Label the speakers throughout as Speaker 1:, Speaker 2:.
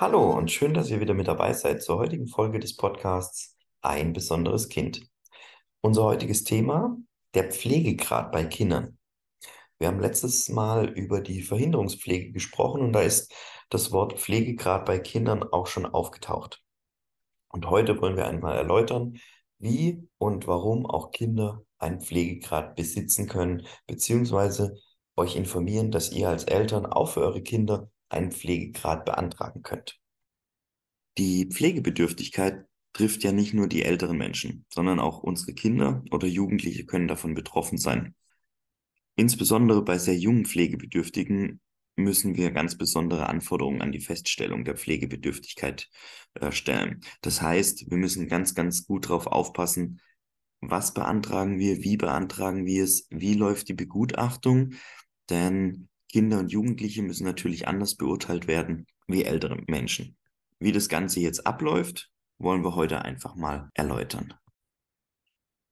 Speaker 1: Hallo und schön, dass ihr wieder mit dabei seid zur heutigen Folge des Podcasts Ein besonderes Kind. Unser heutiges Thema, der Pflegegrad bei Kindern. Wir haben letztes Mal über die Verhinderungspflege gesprochen und da ist das Wort Pflegegrad bei Kindern auch schon aufgetaucht. Und heute wollen wir einmal erläutern, wie und warum auch Kinder einen Pflegegrad besitzen können, beziehungsweise euch informieren, dass ihr als Eltern auch für eure Kinder einen Pflegegrad beantragen könnt. Die Pflegebedürftigkeit trifft ja nicht nur die älteren Menschen, sondern auch unsere Kinder oder Jugendliche können davon betroffen sein. Insbesondere bei sehr jungen Pflegebedürftigen müssen wir ganz besondere Anforderungen an die Feststellung der Pflegebedürftigkeit äh, stellen. Das heißt, wir müssen ganz, ganz gut darauf aufpassen, was beantragen wir, wie beantragen wir es, wie läuft die Begutachtung, denn Kinder und Jugendliche müssen natürlich anders beurteilt werden wie ältere Menschen. Wie das Ganze jetzt abläuft, wollen wir heute einfach mal erläutern.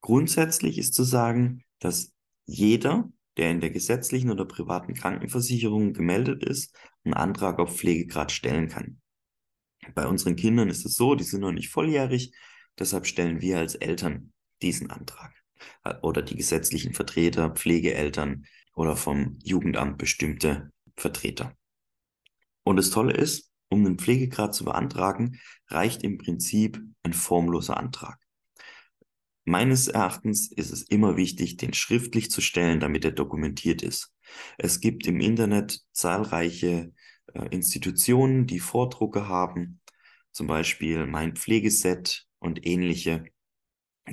Speaker 1: Grundsätzlich ist zu sagen, dass jeder, der in der gesetzlichen oder privaten Krankenversicherung gemeldet ist, einen Antrag auf Pflegegrad stellen kann. Bei unseren Kindern ist es so, die sind noch nicht volljährig, deshalb stellen wir als Eltern diesen Antrag. Oder die gesetzlichen Vertreter, Pflegeeltern, oder vom Jugendamt bestimmte Vertreter. Und das Tolle ist, um einen Pflegegrad zu beantragen, reicht im Prinzip ein formloser Antrag. Meines Erachtens ist es immer wichtig, den schriftlich zu stellen, damit er dokumentiert ist. Es gibt im Internet zahlreiche äh, Institutionen, die Vordrucke haben, zum Beispiel mein Pflegeset und ähnliche.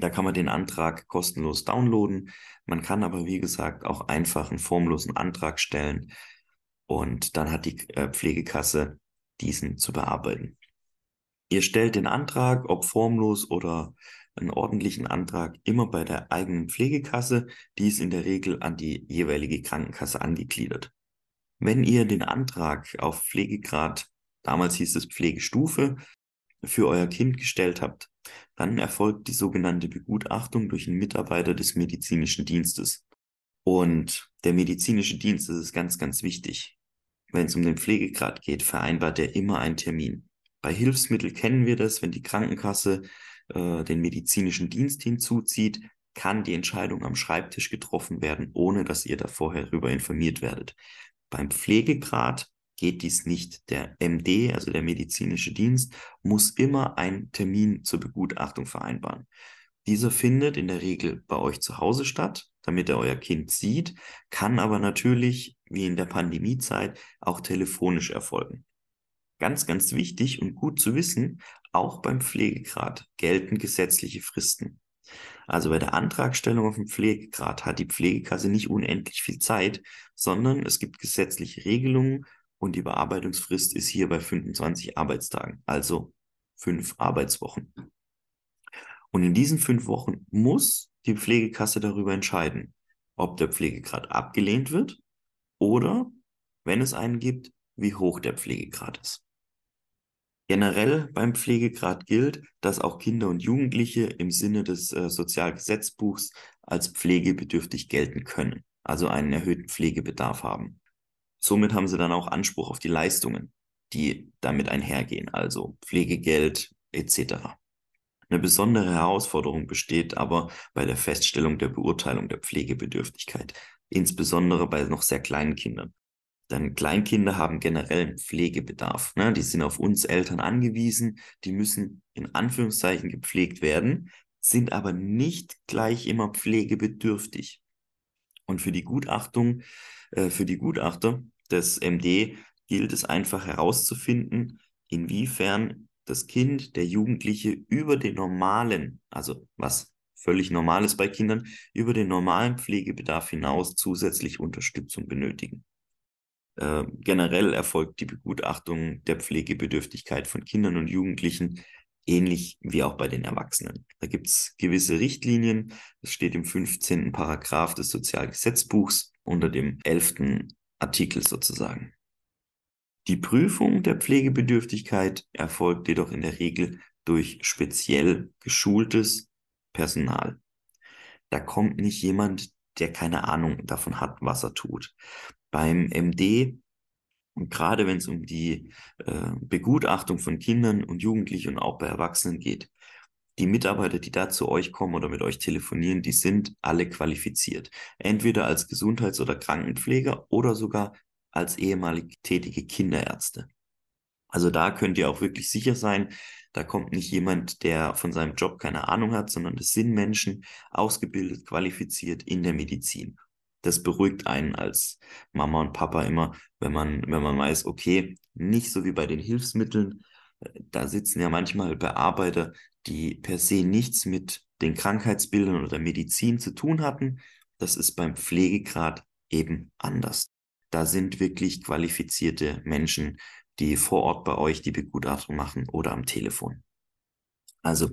Speaker 1: Da kann man den Antrag kostenlos downloaden. Man kann aber, wie gesagt, auch einfach einen formlosen Antrag stellen und dann hat die äh, Pflegekasse diesen zu bearbeiten. Ihr stellt den Antrag, ob formlos oder einen ordentlichen Antrag, immer bei der eigenen Pflegekasse. Die ist in der Regel an die jeweilige Krankenkasse angegliedert. Wenn ihr den Antrag auf Pflegegrad, damals hieß es Pflegestufe, für euer Kind gestellt habt, dann erfolgt die sogenannte Begutachtung durch einen Mitarbeiter des medizinischen Dienstes. Und der medizinische Dienst, ist ganz, ganz wichtig. Wenn es um den Pflegegrad geht, vereinbart er immer einen Termin. Bei Hilfsmitteln kennen wir das, wenn die Krankenkasse äh, den medizinischen Dienst hinzuzieht, kann die Entscheidung am Schreibtisch getroffen werden, ohne dass ihr da vorher darüber informiert werdet. Beim Pflegegrad geht dies nicht. Der MD, also der medizinische Dienst, muss immer einen Termin zur Begutachtung vereinbaren. Dieser findet in der Regel bei euch zu Hause statt, damit er euer Kind sieht, kann aber natürlich, wie in der Pandemiezeit, auch telefonisch erfolgen. Ganz, ganz wichtig und gut zu wissen, auch beim Pflegegrad gelten gesetzliche Fristen. Also bei der Antragstellung auf den Pflegegrad hat die Pflegekasse nicht unendlich viel Zeit, sondern es gibt gesetzliche Regelungen, und die Bearbeitungsfrist ist hier bei 25 Arbeitstagen, also fünf Arbeitswochen. Und in diesen fünf Wochen muss die Pflegekasse darüber entscheiden, ob der Pflegegrad abgelehnt wird oder, wenn es einen gibt, wie hoch der Pflegegrad ist. Generell beim Pflegegrad gilt, dass auch Kinder und Jugendliche im Sinne des äh, Sozialgesetzbuchs als pflegebedürftig gelten können, also einen erhöhten Pflegebedarf haben. Somit haben sie dann auch Anspruch auf die Leistungen, die damit einhergehen, also Pflegegeld etc. Eine besondere Herausforderung besteht aber bei der Feststellung der Beurteilung der Pflegebedürftigkeit, insbesondere bei noch sehr kleinen Kindern. Denn Kleinkinder haben generell einen Pflegebedarf. Ne? Die sind auf uns Eltern angewiesen, die müssen in Anführungszeichen gepflegt werden, sind aber nicht gleich immer pflegebedürftig. Und für die Gutachtung, äh, für die Gutachter des MD gilt es einfach herauszufinden, inwiefern das Kind, der Jugendliche über den normalen, also was völlig normal ist bei Kindern, über den normalen Pflegebedarf hinaus zusätzlich Unterstützung benötigen. Äh, generell erfolgt die Begutachtung der Pflegebedürftigkeit von Kindern und Jugendlichen ähnlich wie auch bei den Erwachsenen. Da gibt es gewisse Richtlinien. Das steht im 15. Paragraph des Sozialgesetzbuchs unter dem 11. Artikel sozusagen. Die Prüfung der Pflegebedürftigkeit erfolgt jedoch in der Regel durch speziell geschultes Personal. Da kommt nicht jemand, der keine Ahnung davon hat, was er tut. Beim MD Und gerade wenn es um die äh, Begutachtung von Kindern und Jugendlichen und auch bei Erwachsenen geht, die Mitarbeiter, die da zu euch kommen oder mit euch telefonieren, die sind alle qualifiziert. Entweder als Gesundheits- oder Krankenpfleger oder sogar als ehemalig tätige Kinderärzte. Also da könnt ihr auch wirklich sicher sein, da kommt nicht jemand, der von seinem Job keine Ahnung hat, sondern das sind Menschen, ausgebildet, qualifiziert in der Medizin. Das beruhigt einen als Mama und Papa immer, wenn man, wenn man weiß, okay, nicht so wie bei den Hilfsmitteln, da sitzen ja manchmal Bearbeiter, die per se nichts mit den Krankheitsbildern oder der Medizin zu tun hatten. Das ist beim Pflegegrad eben anders. Da sind wirklich qualifizierte Menschen, die vor Ort bei euch die Begutachtung machen oder am Telefon. Also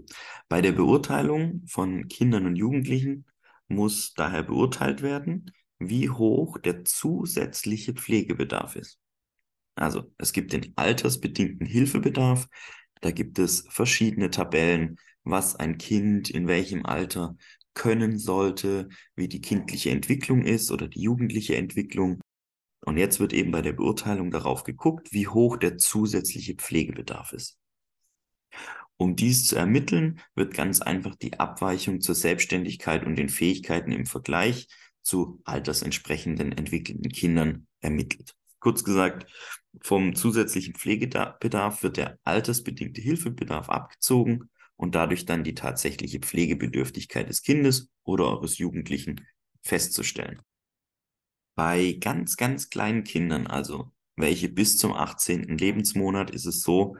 Speaker 1: bei der Beurteilung von Kindern und Jugendlichen muss daher beurteilt werden, wie hoch der zusätzliche Pflegebedarf ist. Also es gibt den altersbedingten Hilfebedarf, da gibt es verschiedene Tabellen, was ein Kind in welchem Alter können sollte, wie die kindliche Entwicklung ist oder die jugendliche Entwicklung. Und jetzt wird eben bei der Beurteilung darauf geguckt, wie hoch der zusätzliche Pflegebedarf ist. Um dies zu ermitteln, wird ganz einfach die Abweichung zur Selbstständigkeit und den Fähigkeiten im Vergleich zu altersentsprechenden entwickelten Kindern ermittelt. Kurz gesagt, vom zusätzlichen Pflegebedarf wird der altersbedingte Hilfebedarf abgezogen und dadurch dann die tatsächliche Pflegebedürftigkeit des Kindes oder eures Jugendlichen festzustellen. Bei ganz, ganz kleinen Kindern, also welche bis zum 18. Lebensmonat, ist es so,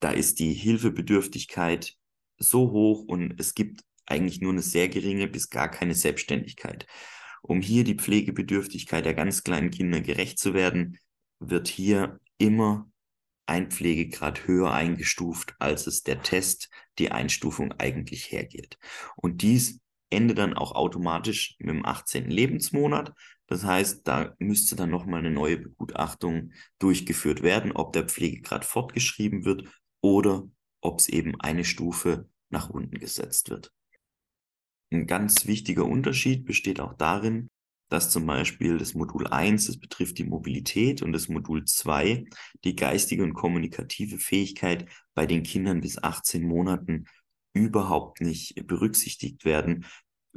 Speaker 1: da ist die Hilfebedürftigkeit so hoch und es gibt eigentlich nur eine sehr geringe bis gar keine Selbstständigkeit. Um hier die Pflegebedürftigkeit der ganz kleinen Kinder gerecht zu werden, wird hier immer ein Pflegegrad höher eingestuft, als es der Test, die Einstufung eigentlich hergeht. Und dies endet dann auch automatisch mit dem 18. Lebensmonat. Das heißt, da müsste dann nochmal eine neue Begutachtung durchgeführt werden, ob der Pflegegrad fortgeschrieben wird oder ob es eben eine Stufe nach unten gesetzt wird. Ein ganz wichtiger Unterschied besteht auch darin, dass zum Beispiel das Modul 1, das betrifft die Mobilität und das Modul 2, die geistige und kommunikative Fähigkeit bei den Kindern bis 18 Monaten überhaupt nicht berücksichtigt werden,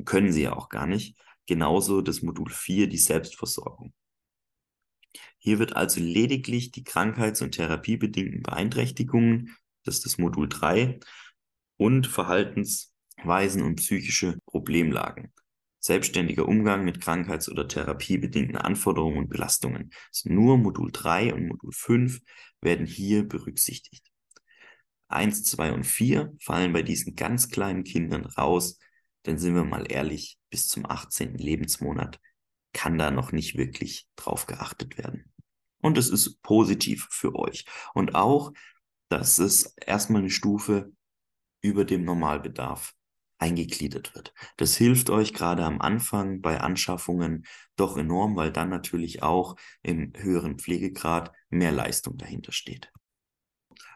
Speaker 1: können sie ja auch gar nicht. Genauso das Modul 4, die Selbstversorgung. Hier wird also lediglich die krankheits- und therapiebedingten Beeinträchtigungen, das ist das Modul 3, und Verhaltens- Weisen und psychische Problemlagen. Selbstständiger Umgang mit krankheits- oder therapiebedingten Anforderungen und Belastungen. Nur Modul 3 und Modul 5 werden hier berücksichtigt. 1, 2 und 4 fallen bei diesen ganz kleinen Kindern raus, denn sind wir mal ehrlich, bis zum 18. Lebensmonat kann da noch nicht wirklich drauf geachtet werden. Und es ist positiv für euch. Und auch, dass es erstmal eine Stufe über dem Normalbedarf eingegliedert wird. Das hilft euch gerade am Anfang bei Anschaffungen doch enorm, weil dann natürlich auch im höheren Pflegegrad mehr Leistung dahinter steht.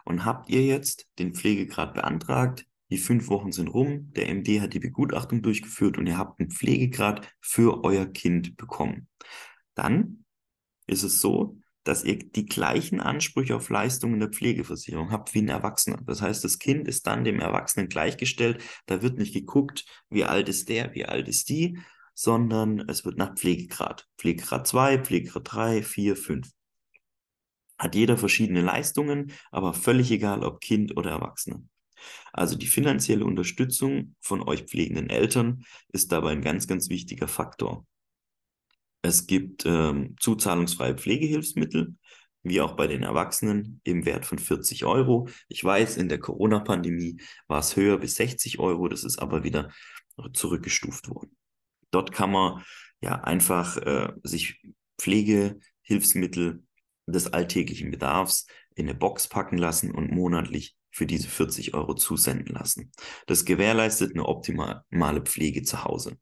Speaker 1: Und habt ihr jetzt den Pflegegrad beantragt, die fünf Wochen sind rum, der MD hat die Begutachtung durchgeführt und ihr habt einen Pflegegrad für euer Kind bekommen. Dann ist es so, dass ihr die gleichen Ansprüche auf Leistungen der Pflegeversicherung habt wie ein Erwachsener. Das heißt, das Kind ist dann dem Erwachsenen gleichgestellt. Da wird nicht geguckt, wie alt ist der, wie alt ist die, sondern es wird nach Pflegegrad. Pflegegrad 2, Pflegegrad 3, 4, 5. Hat jeder verschiedene Leistungen, aber völlig egal, ob Kind oder Erwachsener. Also die finanzielle Unterstützung von euch pflegenden Eltern ist dabei ein ganz, ganz wichtiger Faktor. Es gibt ähm, zuzahlungsfreie Pflegehilfsmittel, wie auch bei den Erwachsenen, im Wert von 40 Euro. Ich weiß, in der Corona-Pandemie war es höher bis 60 Euro, das ist aber wieder zurückgestuft worden. Dort kann man ja einfach äh, sich Pflegehilfsmittel des alltäglichen Bedarfs in eine Box packen lassen und monatlich für diese 40 Euro zusenden lassen. Das gewährleistet eine optimale Pflege zu Hause.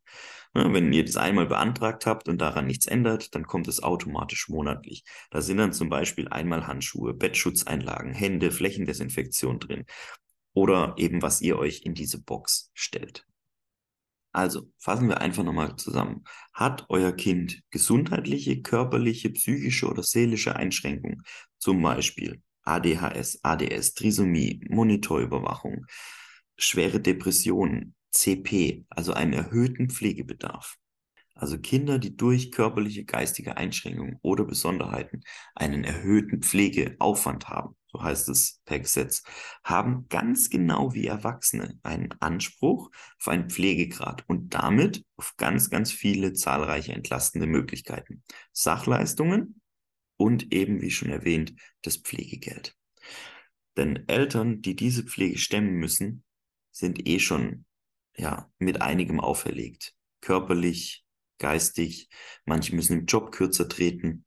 Speaker 1: Ne, wenn ihr das einmal beantragt habt und daran nichts ändert, dann kommt es automatisch monatlich. Da sind dann zum Beispiel einmal Handschuhe, Bettschutzeinlagen, Hände, Flächendesinfektion drin oder eben was ihr euch in diese Box stellt. Also, fassen wir einfach nochmal zusammen. Hat euer Kind gesundheitliche, körperliche, psychische oder seelische Einschränkungen, zum Beispiel ADHS, ADS, Trisomie, Monitorüberwachung, schwere Depressionen, CP, also einen erhöhten Pflegebedarf. Also Kinder, die durch körperliche, geistige Einschränkungen oder Besonderheiten einen erhöhten Pflegeaufwand haben, so heißt es per Gesetz, haben ganz genau wie Erwachsene einen Anspruch auf einen Pflegegrad und damit auf ganz, ganz viele zahlreiche entlastende Möglichkeiten. Sachleistungen und eben, wie schon erwähnt, das Pflegegeld. Denn Eltern, die diese Pflege stemmen müssen, sind eh schon ja, mit einigem auferlegt. Körperlich, geistig, manche müssen im Job kürzer treten.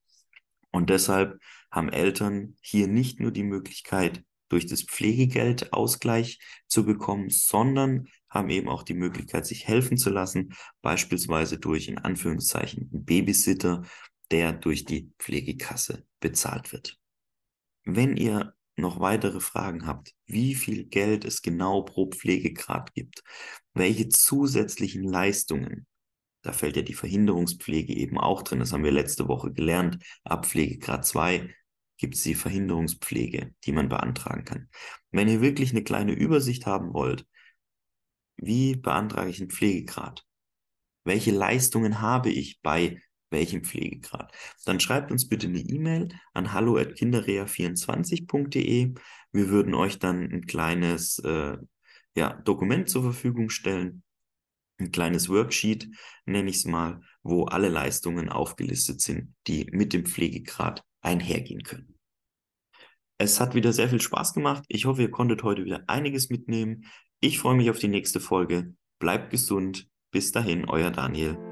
Speaker 1: Und deshalb haben Eltern hier nicht nur die Möglichkeit, durch das Pflegegeld Ausgleich zu bekommen, sondern haben eben auch die Möglichkeit, sich helfen zu lassen, beispielsweise durch in Anführungszeichen einen Babysitter, der durch die Pflegekasse bezahlt wird. Wenn ihr noch weitere Fragen habt, wie viel Geld es genau pro Pflegegrad gibt, welche zusätzlichen Leistungen da fällt ja die Verhinderungspflege eben auch drin. Das haben wir letzte Woche gelernt. Ab Pflegegrad 2 gibt es die Verhinderungspflege, die man beantragen kann. Wenn ihr wirklich eine kleine Übersicht haben wollt, wie beantrage ich einen Pflegegrad? Welche Leistungen habe ich bei welchem Pflegegrad? Dann schreibt uns bitte eine E-Mail an hallo@kinderrea24.de. Wir würden euch dann ein kleines äh, ja, Dokument zur Verfügung stellen, ein kleines Worksheet, nenne ich es mal, wo alle Leistungen aufgelistet sind, die mit dem Pflegegrad einhergehen können. Es hat wieder sehr viel Spaß gemacht. Ich hoffe, ihr konntet heute wieder einiges mitnehmen. Ich freue mich auf die nächste Folge. Bleibt gesund. Bis dahin, euer Daniel.